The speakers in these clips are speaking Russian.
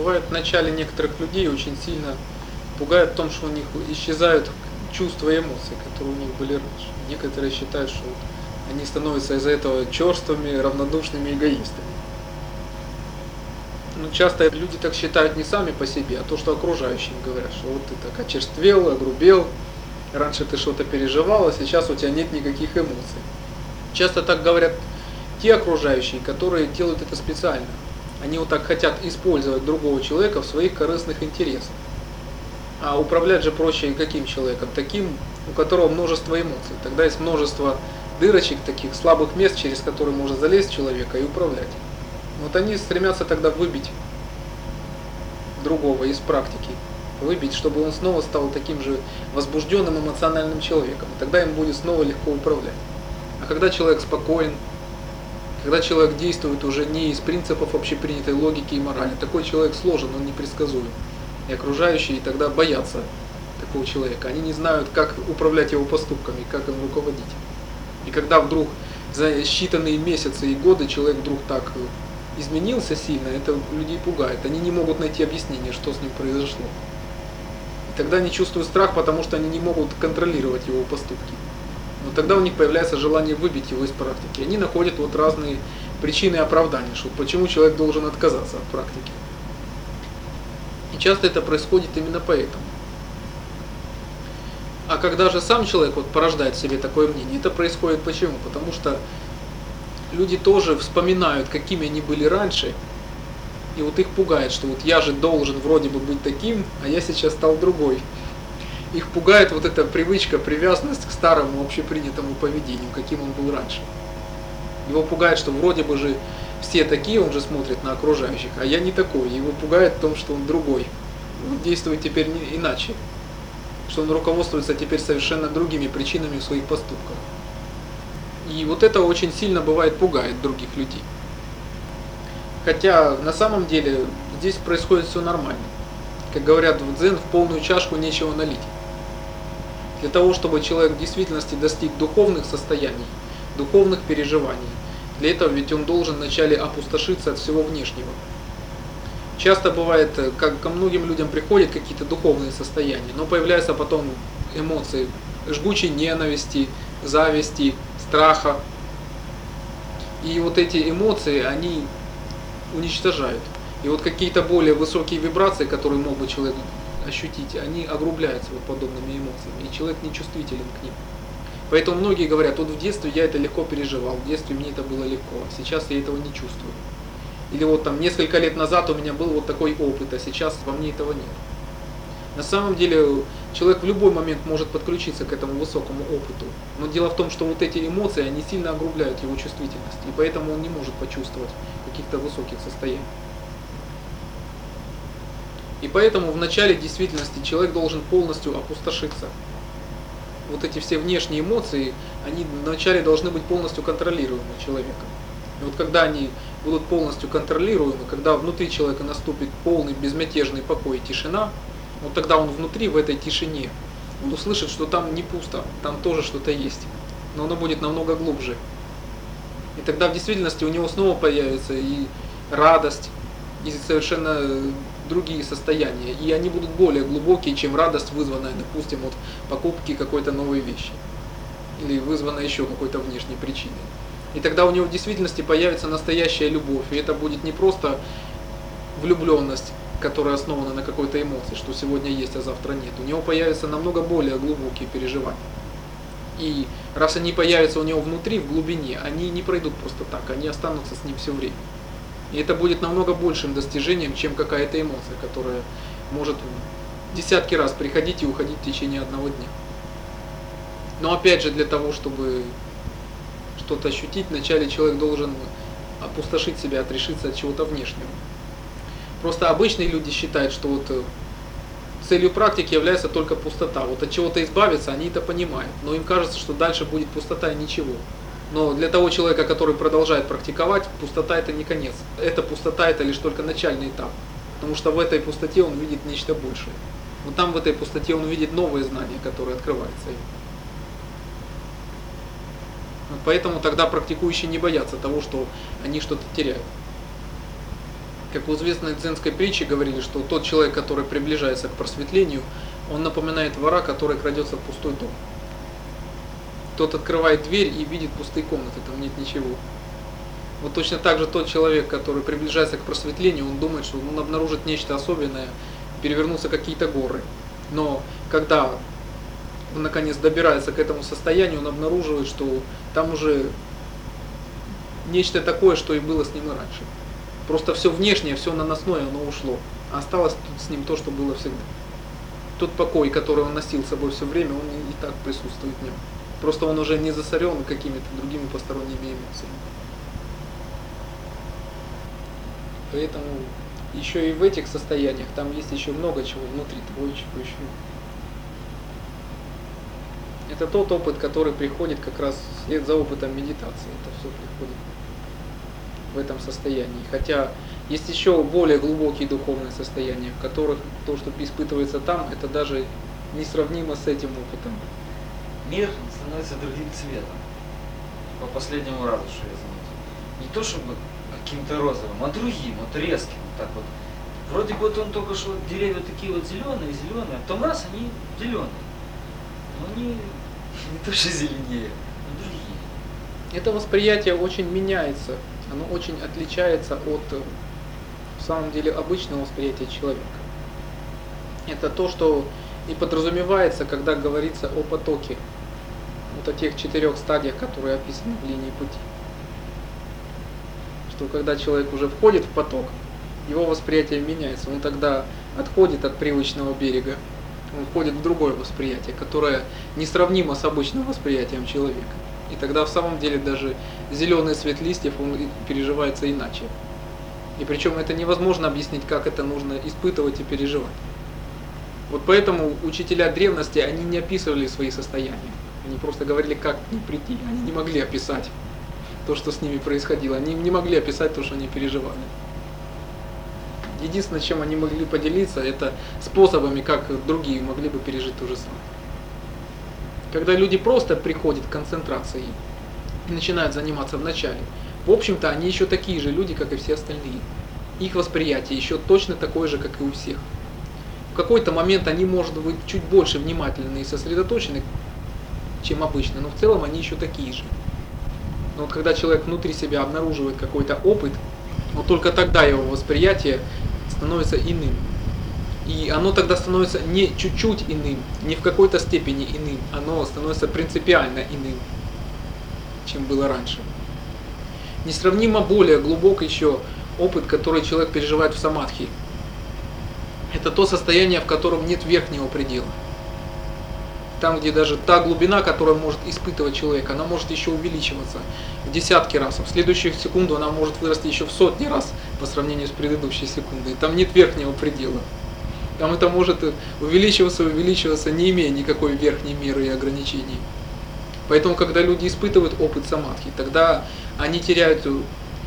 Бывает в начале некоторых людей очень сильно пугает в том, что у них исчезают чувства и эмоции, которые у них были раньше. Некоторые считают, что они становятся из-за этого черствыми, равнодушными эгоистами. Но часто люди так считают не сами по себе, а то, что окружающие им говорят, что вот ты так очерствел, огрубел, раньше ты что-то переживал, а сейчас у тебя нет никаких эмоций. Часто так говорят те окружающие, которые делают это специально. Они вот так хотят использовать другого человека в своих корыстных интересах. А управлять же проще каким человеком? Таким, у которого множество эмоций. Тогда есть множество дырочек, таких слабых мест, через которые можно залезть человека и управлять. Вот они стремятся тогда выбить другого из практики. Выбить, чтобы он снова стал таким же возбужденным эмоциональным человеком. Тогда им будет снова легко управлять. А когда человек спокоен, когда человек действует уже не из принципов общепринятой логики и морали, такой человек сложен, он непредсказуем. И окружающие тогда боятся такого человека. Они не знают, как управлять его поступками, как им руководить. И когда вдруг за считанные месяцы и годы человек вдруг так изменился сильно, это людей пугает. Они не могут найти объяснение, что с ним произошло. И тогда они чувствуют страх, потому что они не могут контролировать его поступки. Но тогда у них появляется желание выбить его из практики. Они находят вот разные причины и оправдания, что почему человек должен отказаться от практики. И часто это происходит именно поэтому. А когда же сам человек вот порождает в себе такое мнение, это происходит почему? Потому что люди тоже вспоминают, какими они были раньше, и вот их пугает, что вот я же должен вроде бы быть таким, а я сейчас стал другой. Их пугает вот эта привычка, привязанность к старому общепринятому поведению, каким он был раньше. Его пугает, что вроде бы же все такие, он же смотрит на окружающих, а я не такой. Его пугает в том, что он другой. Он действует теперь не иначе что он руководствуется теперь совершенно другими причинами в своих поступках. И вот это очень сильно бывает пугает других людей. Хотя на самом деле здесь происходит все нормально. Как говорят в дзен, в полную чашку нечего налить. Для того, чтобы человек в действительности достиг духовных состояний, духовных переживаний, для этого ведь он должен вначале опустошиться от всего внешнего. Часто бывает, э, как ко многим людям приходят какие-то духовные состояния, но появляются потом эмоции жгучей ненависти, зависти, страха. И вот эти эмоции, они уничтожают. И вот какие-то более высокие вибрации, которые мог бы человек ощутить, они огрубляются вот подобными эмоциями, и человек не чувствителен к ним. Поэтому многие говорят, вот в детстве я это легко переживал, в детстве мне это было легко, а сейчас я этого не чувствую. Или вот там несколько лет назад у меня был вот такой опыт, а сейчас во мне этого нет. На самом деле человек в любой момент может подключиться к этому высокому опыту. Но дело в том, что вот эти эмоции, они сильно огрубляют его чувствительность. И поэтому он не может почувствовать каких-то высоких состояний. И поэтому в начале действительности человек должен полностью опустошиться. Вот эти все внешние эмоции, они вначале должны быть полностью контролируемы человеком. И вот когда они будут полностью контролируемы, когда внутри человека наступит полный безмятежный покой и тишина, вот тогда он внутри, в этой тишине, он услышит, что там не пусто, там тоже что-то есть, но оно будет намного глубже. И тогда в действительности у него снова появится и радость, и совершенно другие состояния. И они будут более глубокие, чем радость, вызванная, допустим, от покупки какой-то новой вещи. Или вызванная еще какой-то внешней причиной. И тогда у него в действительности появится настоящая любовь. И это будет не просто влюбленность, которая основана на какой-то эмоции, что сегодня есть, а завтра нет. У него появятся намного более глубокие переживания. И раз они появятся у него внутри, в глубине, они не пройдут просто так, они останутся с ним все время. И это будет намного большим достижением, чем какая-то эмоция, которая может десятки раз приходить и уходить в течение одного дня. Но опять же, для того, чтобы что-то ощутить, вначале человек должен опустошить себя, отрешиться от чего-то внешнего. Просто обычные люди считают, что вот э, целью практики является только пустота. Вот от чего-то избавиться, они это понимают. Но им кажется, что дальше будет пустота и ничего. Но для того человека, который продолжает практиковать, пустота это не конец. Эта пустота это лишь только начальный этап. Потому что в этой пустоте он видит нечто большее. Вот там в этой пустоте он видит новые знания, которые открываются ему. Поэтому тогда практикующие не боятся того, что они что-то теряют. Как в известной дзенской притче говорили, что тот человек, который приближается к просветлению, он напоминает вора, который крадется в пустой дом. Тот открывает дверь и видит пустые комнаты, там нет ничего. Вот точно так же тот человек, который приближается к просветлению, он думает, что он обнаружит нечто особенное, перевернутся какие-то горы. Но когда он наконец добирается к этому состоянию, он обнаруживает, что там уже нечто такое, что и было с ним и раньше. Просто все внешнее, все наносное, оно ушло. А осталось тут с ним то, что было всегда. Тот покой, который он носил с собой все время, он и так присутствует в нем. Просто он уже не засорен какими-то другими посторонними эмоциями. Поэтому еще и в этих состояниях там есть еще много чего внутри того, чего еще это тот опыт, который приходит как раз вслед за опытом медитации. Это все приходит в этом состоянии. Хотя есть еще более глубокие духовные состояния, в которых то, что испытывается там, это даже несравнимо с этим опытом. Мир становится другим цветом. По последнему разу, что я заметил. Не то чтобы каким-то розовым, а другим, вот резким, вот так вот. Вроде бы вот он только что деревья такие вот зеленые, зеленые, а потом раз они зеленые. Но они не то что зеленее, но другие. Это восприятие очень меняется, оно очень отличается от, э, в самом деле, обычного восприятия человека. Это то, что и подразумевается, когда говорится о потоке, вот о тех четырех стадиях, которые описаны в линии пути. Что когда человек уже входит в поток, его восприятие меняется, он тогда отходит от привычного берега он входит в другое восприятие, которое несравнимо с обычным восприятием человека. И тогда в самом деле даже зеленый цвет листьев он переживается иначе. И причем это невозможно объяснить, как это нужно испытывать и переживать. Вот поэтому учителя древности, они не описывали свои состояния. Они просто говорили, как к ним прийти. Они не могли описать то, что с ними происходило. Они не могли описать то, что они переживали. Единственное, чем они могли поделиться, это способами, как другие могли бы пережить то же самое. Когда люди просто приходят к концентрации и начинают заниматься вначале, в общем-то, они еще такие же люди, как и все остальные. Их восприятие еще точно такое же, как и у всех. В какой-то момент они, может быть, чуть больше внимательны и сосредоточены, чем обычно, но в целом они еще такие же. Но вот когда человек внутри себя обнаруживает какой-то опыт, вот только тогда его восприятие становится иным. И оно тогда становится не чуть-чуть иным, не в какой-то степени иным, оно становится принципиально иным, чем было раньше. Несравнимо более глубок еще опыт, который человек переживает в самадхи. Это то состояние, в котором нет верхнего предела. Там, где даже та глубина, которую может испытывать человек, она может еще увеличиваться в десятки раз. А в следующую секунду она может вырасти еще в сотни раз по сравнению с предыдущей секундой. Там нет верхнего предела. Там это может увеличиваться, увеличиваться, не имея никакой верхней меры и ограничений. Поэтому, когда люди испытывают опыт самадхи, тогда они теряют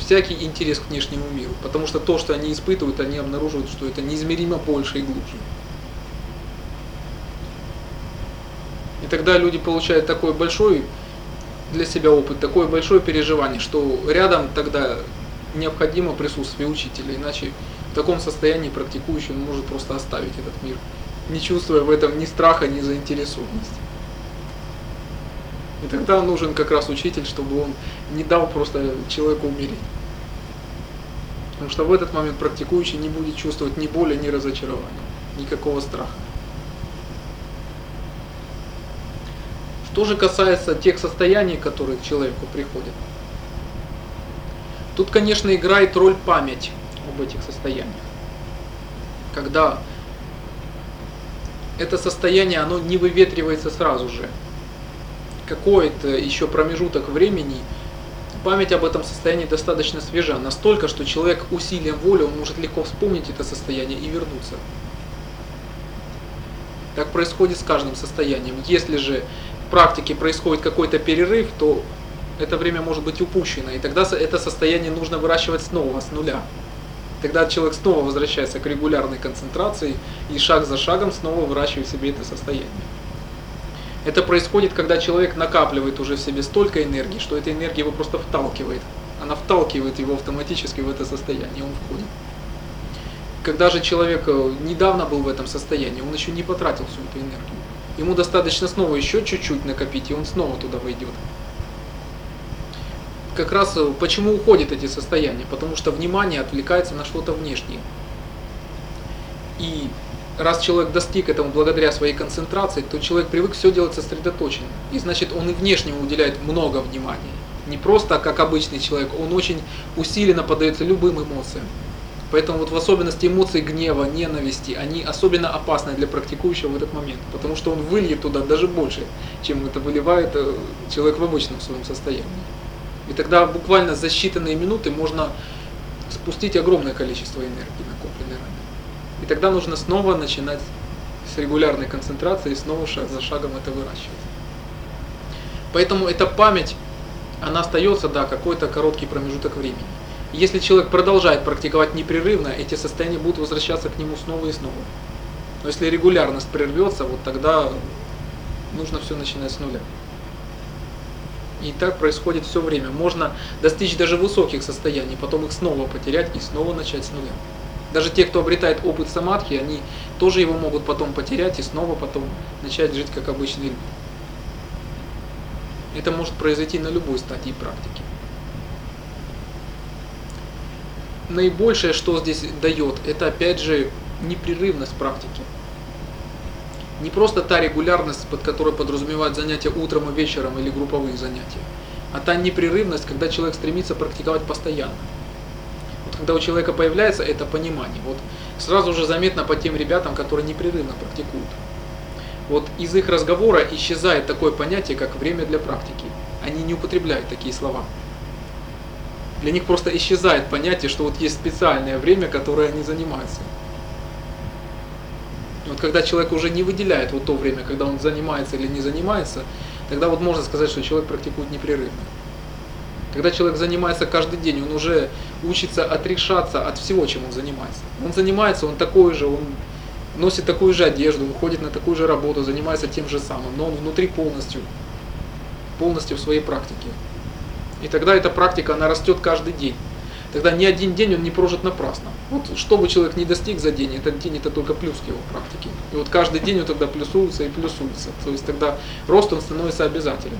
всякий интерес к внешнему миру. Потому что то, что они испытывают, они обнаруживают, что это неизмеримо больше и глубже. И тогда люди получают такой большой для себя опыт, такое большое переживание, что рядом тогда необходимо присутствие учителя, иначе в таком состоянии практикующий он может просто оставить этот мир, не чувствуя в этом ни страха, ни заинтересованности. И тогда нужен как раз учитель, чтобы он не дал просто человеку умереть. Потому что в этот момент практикующий не будет чувствовать ни боли, ни разочарования, никакого страха. Что же касается тех состояний, которые к человеку приходят, тут, конечно, играет роль память об этих состояниях. Когда это состояние, оно не выветривается сразу же. Какой-то еще промежуток времени память об этом состоянии достаточно свежа, настолько, что человек усилием воли, он может легко вспомнить это состояние и вернуться. Так происходит с каждым состоянием. Если же практике происходит какой-то перерыв, то это время может быть упущено, и тогда это состояние нужно выращивать снова, с нуля. Тогда человек снова возвращается к регулярной концентрации и шаг за шагом снова выращивает в себе это состояние. Это происходит, когда человек накапливает уже в себе столько энергии, что эта энергия его просто вталкивает. Она вталкивает его автоматически в это состояние, он входит. когда же человек э, недавно был в этом состоянии, он еще не потратил всю эту энергию. Ему достаточно снова еще чуть-чуть накопить, и он снова туда войдет. Как раз э, почему уходят эти состояния? Потому что внимание отвлекается на что-то внешнее. И раз человек достиг этому благодаря своей концентрации, то человек привык все делать сосредоточенно. И значит, он и внешнему уделяет много внимания. Не просто как обычный человек, он очень усиленно поддается любым эмоциям. Поэтому вот в особенности эмоции гнева, ненависти, они особенно опасны для практикующего в этот момент, потому что он выльет туда даже больше, чем это выливает э, человек в обычном своем состоянии. И тогда буквально за считанные минуты можно спустить огромное количество энергии, накопленной ранее. И тогда нужно снова начинать с регулярной концентрации и снова шаг за шагом это выращивать. Поэтому эта память, она остается, да, какой-то короткий промежуток времени. Если человек продолжает практиковать непрерывно, эти состояния будут возвращаться к нему снова и снова. Но если регулярность прервется, вот тогда нужно все начинать с нуля. И так происходит все время. Можно достичь даже высоких состояний, потом их снова потерять и снова начать с нуля. Даже те, кто обретает опыт самадхи, они тоже его могут потом потерять и снова потом начать жить как обычные люди. Это может произойти на любой стадии практики. Наибольшее, что здесь дает, это опять же непрерывность практики. Не просто та регулярность, под которой подразумевают занятия утром и вечером или групповые занятия, а та непрерывность, когда человек стремится практиковать постоянно. Вот когда у человека появляется это понимание, вот сразу же заметно по тем ребятам, которые непрерывно практикуют. Вот из их разговора исчезает такое понятие, как время для практики. Они не употребляют такие слова. Для них просто исчезает понятие, что вот есть специальное время, которое они занимаются. И вот когда человек уже не выделяет вот то время, когда он занимается или не занимается, тогда вот можно сказать, что человек практикует непрерывно. Когда человек занимается каждый день, он уже учится отрешаться от всего, чем он занимается. Он занимается, он такой же, он носит такую же одежду, выходит на такую же работу, занимается тем же самым, но он внутри полностью, полностью в своей практике. И тогда эта практика, она растет каждый день. Тогда ни один день он не прожит напрасно. Вот что бы человек не достиг за день, этот день это только плюс к его практике. И вот каждый день он тогда плюсуется и плюсуется. То есть тогда рост он становится обязателен.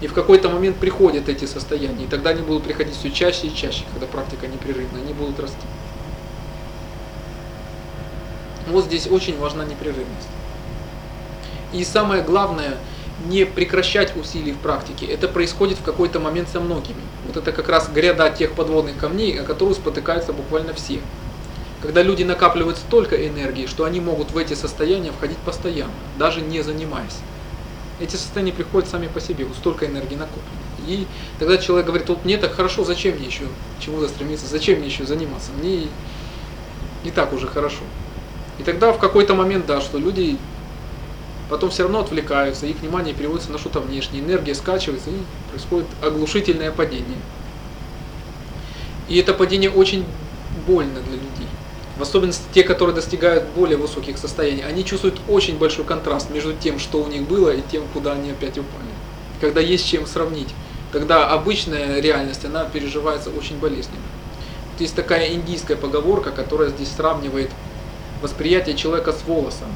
И в какой-то момент приходят эти состояния, и тогда они будут приходить все чаще и чаще, когда практика непрерывна, они будут расти. Вот здесь очень важна непрерывность. И самое главное – не прекращать усилий в практике. Это происходит в какой-то момент со многими. Вот это как раз гряда тех подводных камней, о которую спотыкаются буквально все. Когда люди накапливают столько энергии, что они могут в эти состояния входить постоянно, даже не занимаясь. Эти состояния приходят сами по себе, вот столько энергии накоплено. И тогда человек говорит, вот мне так хорошо, зачем мне еще чему-то стремиться, зачем мне еще заниматься, мне и так уже хорошо. И тогда в какой-то момент, да, что люди потом все равно отвлекаются, их внимание переводится на что-то внешнее, энергия скачивается и происходит оглушительное падение. И это падение очень больно для людей. В особенности те, которые достигают более высоких состояний, они чувствуют очень большой контраст между тем, что у них было, и тем, куда они опять упали. Когда есть чем сравнить. Когда обычная реальность, она переживается очень болезненно. Вот есть такая индийская поговорка, которая здесь сравнивает восприятие человека с волосом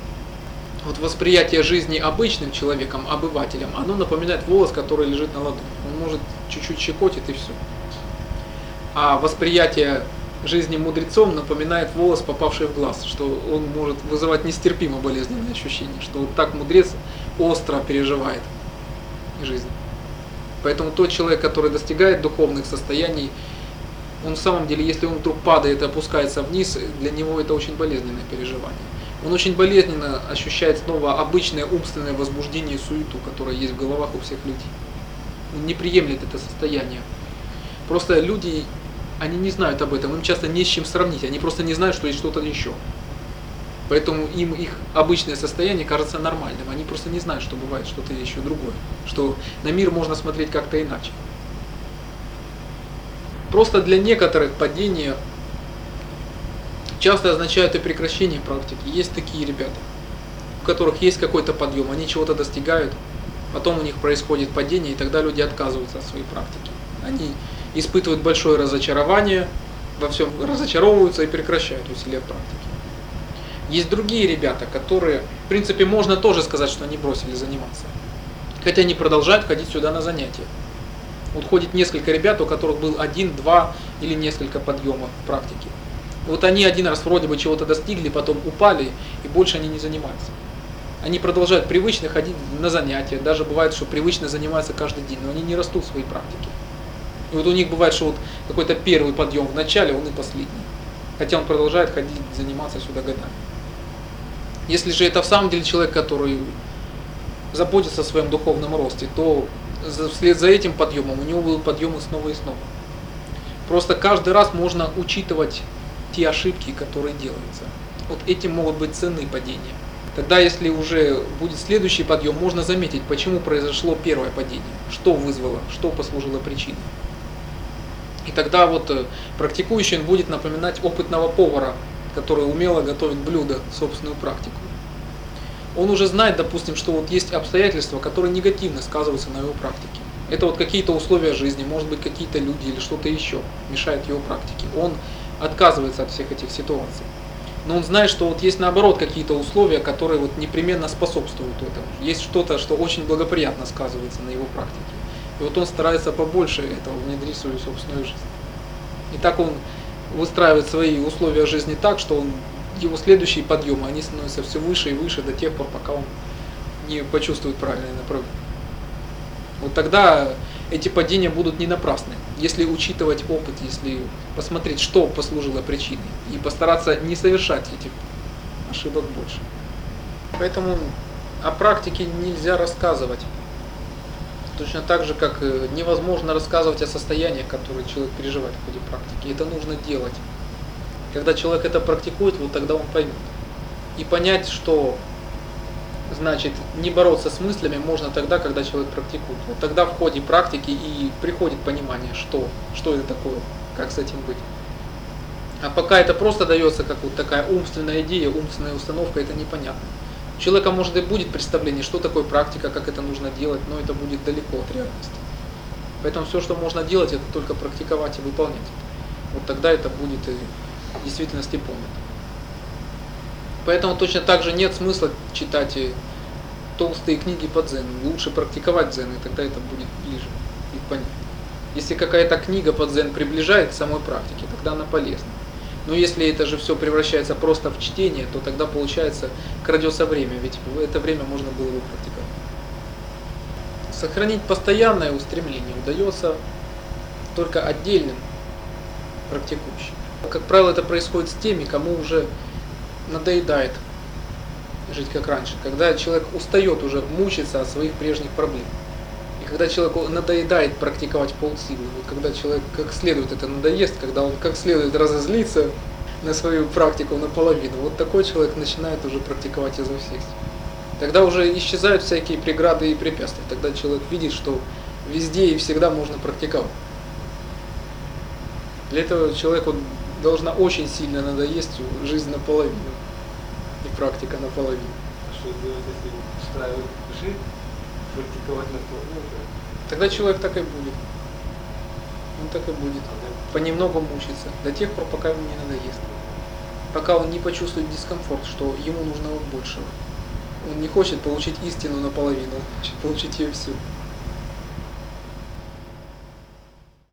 вот восприятие жизни обычным человеком, обывателем, оно напоминает волос, который лежит на ладони. Он может чуть-чуть щекотит и все. А восприятие жизни мудрецом напоминает волос, попавший в глаз, что он может вызывать нестерпимо болезненные ощущения, что вот так мудрец остро переживает жизнь. Поэтому тот человек, который достигает духовных состояний, он в самом деле, если он вдруг падает и опускается вниз, для него это очень болезненное переживание он очень болезненно ощущает снова обычное умственное возбуждение и суету, которое есть в головах у всех людей. Он не приемлет это состояние. Просто люди, они не знают об этом, им часто не с чем сравнить, они просто не знают, что есть что-то еще. Поэтому им их обычное состояние кажется нормальным, они просто не знают, что бывает что-то еще другое, что на мир можно смотреть как-то иначе. Просто для некоторых падение часто означают и прекращение практики. Есть такие ребята, у которых есть какой-то подъем, они чего-то достигают, потом у них происходит падение, и тогда люди отказываются от своей практики. Они испытывают большое разочарование, во всем разочаровываются и прекращают усилия практики. Есть другие ребята, которые, в принципе, можно тоже сказать, что они бросили заниматься. Хотя они продолжают ходить сюда на занятия. Вот ходит несколько ребят, у которых был один, два или несколько подъемов в практике. Вот они один раз вроде бы чего-то достигли, потом упали, и больше они не занимаются. Они продолжают привычно ходить на занятия, даже бывает, что привычно занимаются каждый день, но они не растут в своей практике. И вот у них бывает, что вот какой-то первый подъем в начале, он и последний. Хотя он продолжает ходить, заниматься сюда годами. Если же это в самом деле человек, который заботится о своем духовном росте, то вслед за этим подъемом у него будут подъемы снова и снова. Просто каждый раз можно учитывать те ошибки, которые делаются. Вот этим могут быть цены падения. Тогда, если уже будет следующий подъем, можно заметить, почему произошло первое падение, что вызвало, что послужило причиной. И тогда вот э, практикующий он будет напоминать опытного повара, который умело готовит блюдо, собственную практику. Он уже знает, допустим, что вот есть обстоятельства, которые негативно сказываются на его практике. Это вот какие-то условия жизни, может быть какие-то люди или что-то еще мешает его практике. Он отказывается от всех этих ситуаций. Но он знает, что вот есть наоборот какие-то условия, которые вот непременно способствуют этому. Есть что-то, что очень благоприятно сказывается на его практике. И вот он старается побольше этого внедрить в свою собственную жизнь. И так он выстраивает свои условия жизни так, что он, его следующие подъемы, они становятся все выше и выше до тех пор, пока он не почувствует правильное направление. Вот тогда эти падения будут не напрасны, если учитывать опыт, если посмотреть, что послужило причиной, и постараться не совершать этих ошибок больше. Поэтому о практике нельзя рассказывать. Точно так же, как э, невозможно рассказывать о состояниях, которые человек переживает в ходе практики. Это нужно делать. Когда человек это практикует, вот тогда он поймет. И понять, что значит не бороться с мыслями можно тогда, когда человек практикует. Вот тогда в ходе практики и приходит понимание, что, что это такое, как с этим быть. А пока это просто дается как вот такая умственная идея, умственная установка, это непонятно. У человека может и будет представление, что такое практика, как это нужно делать, но это будет далеко от реальности. Поэтому все, что можно делать, это только практиковать и выполнять. Вот тогда это будет и в действительности понято. Поэтому точно так же нет смысла читать толстые книги по дзену. Лучше практиковать дзен, и тогда это будет ближе и понятно. Если какая-то книга по дзен приближает к самой практике, тогда она полезна. Но если это же все превращается просто в чтение, то тогда получается крадется время, ведь это время можно было бы практиковать. Сохранить постоянное устремление удается только отдельным практикующим. Как правило, это происходит с теми, кому уже надоедает жить как раньше, когда человек устает уже мучиться от своих прежних проблем. И когда человеку надоедает практиковать полсилы, вот когда человек как следует это надоест, когда он как следует разозлится на свою практику наполовину, вот такой человек начинает уже практиковать изо всех сил. Тогда уже исчезают всякие преграды и препятствия, тогда человек видит, что везде и всегда можно практиковать. Для этого человеку должна очень сильно надоесть жизнь наполовину и практика наполовину. А что делать, если устраивать жить, практиковать на полную? Тогда человек так и будет. Он так и будет. Понемногу мучиться. До тех пор, пока ему не надоест. Пока он не почувствует дискомфорт, что ему нужно вот большего. Он не хочет получить истину наполовину, он хочет получить ее всю.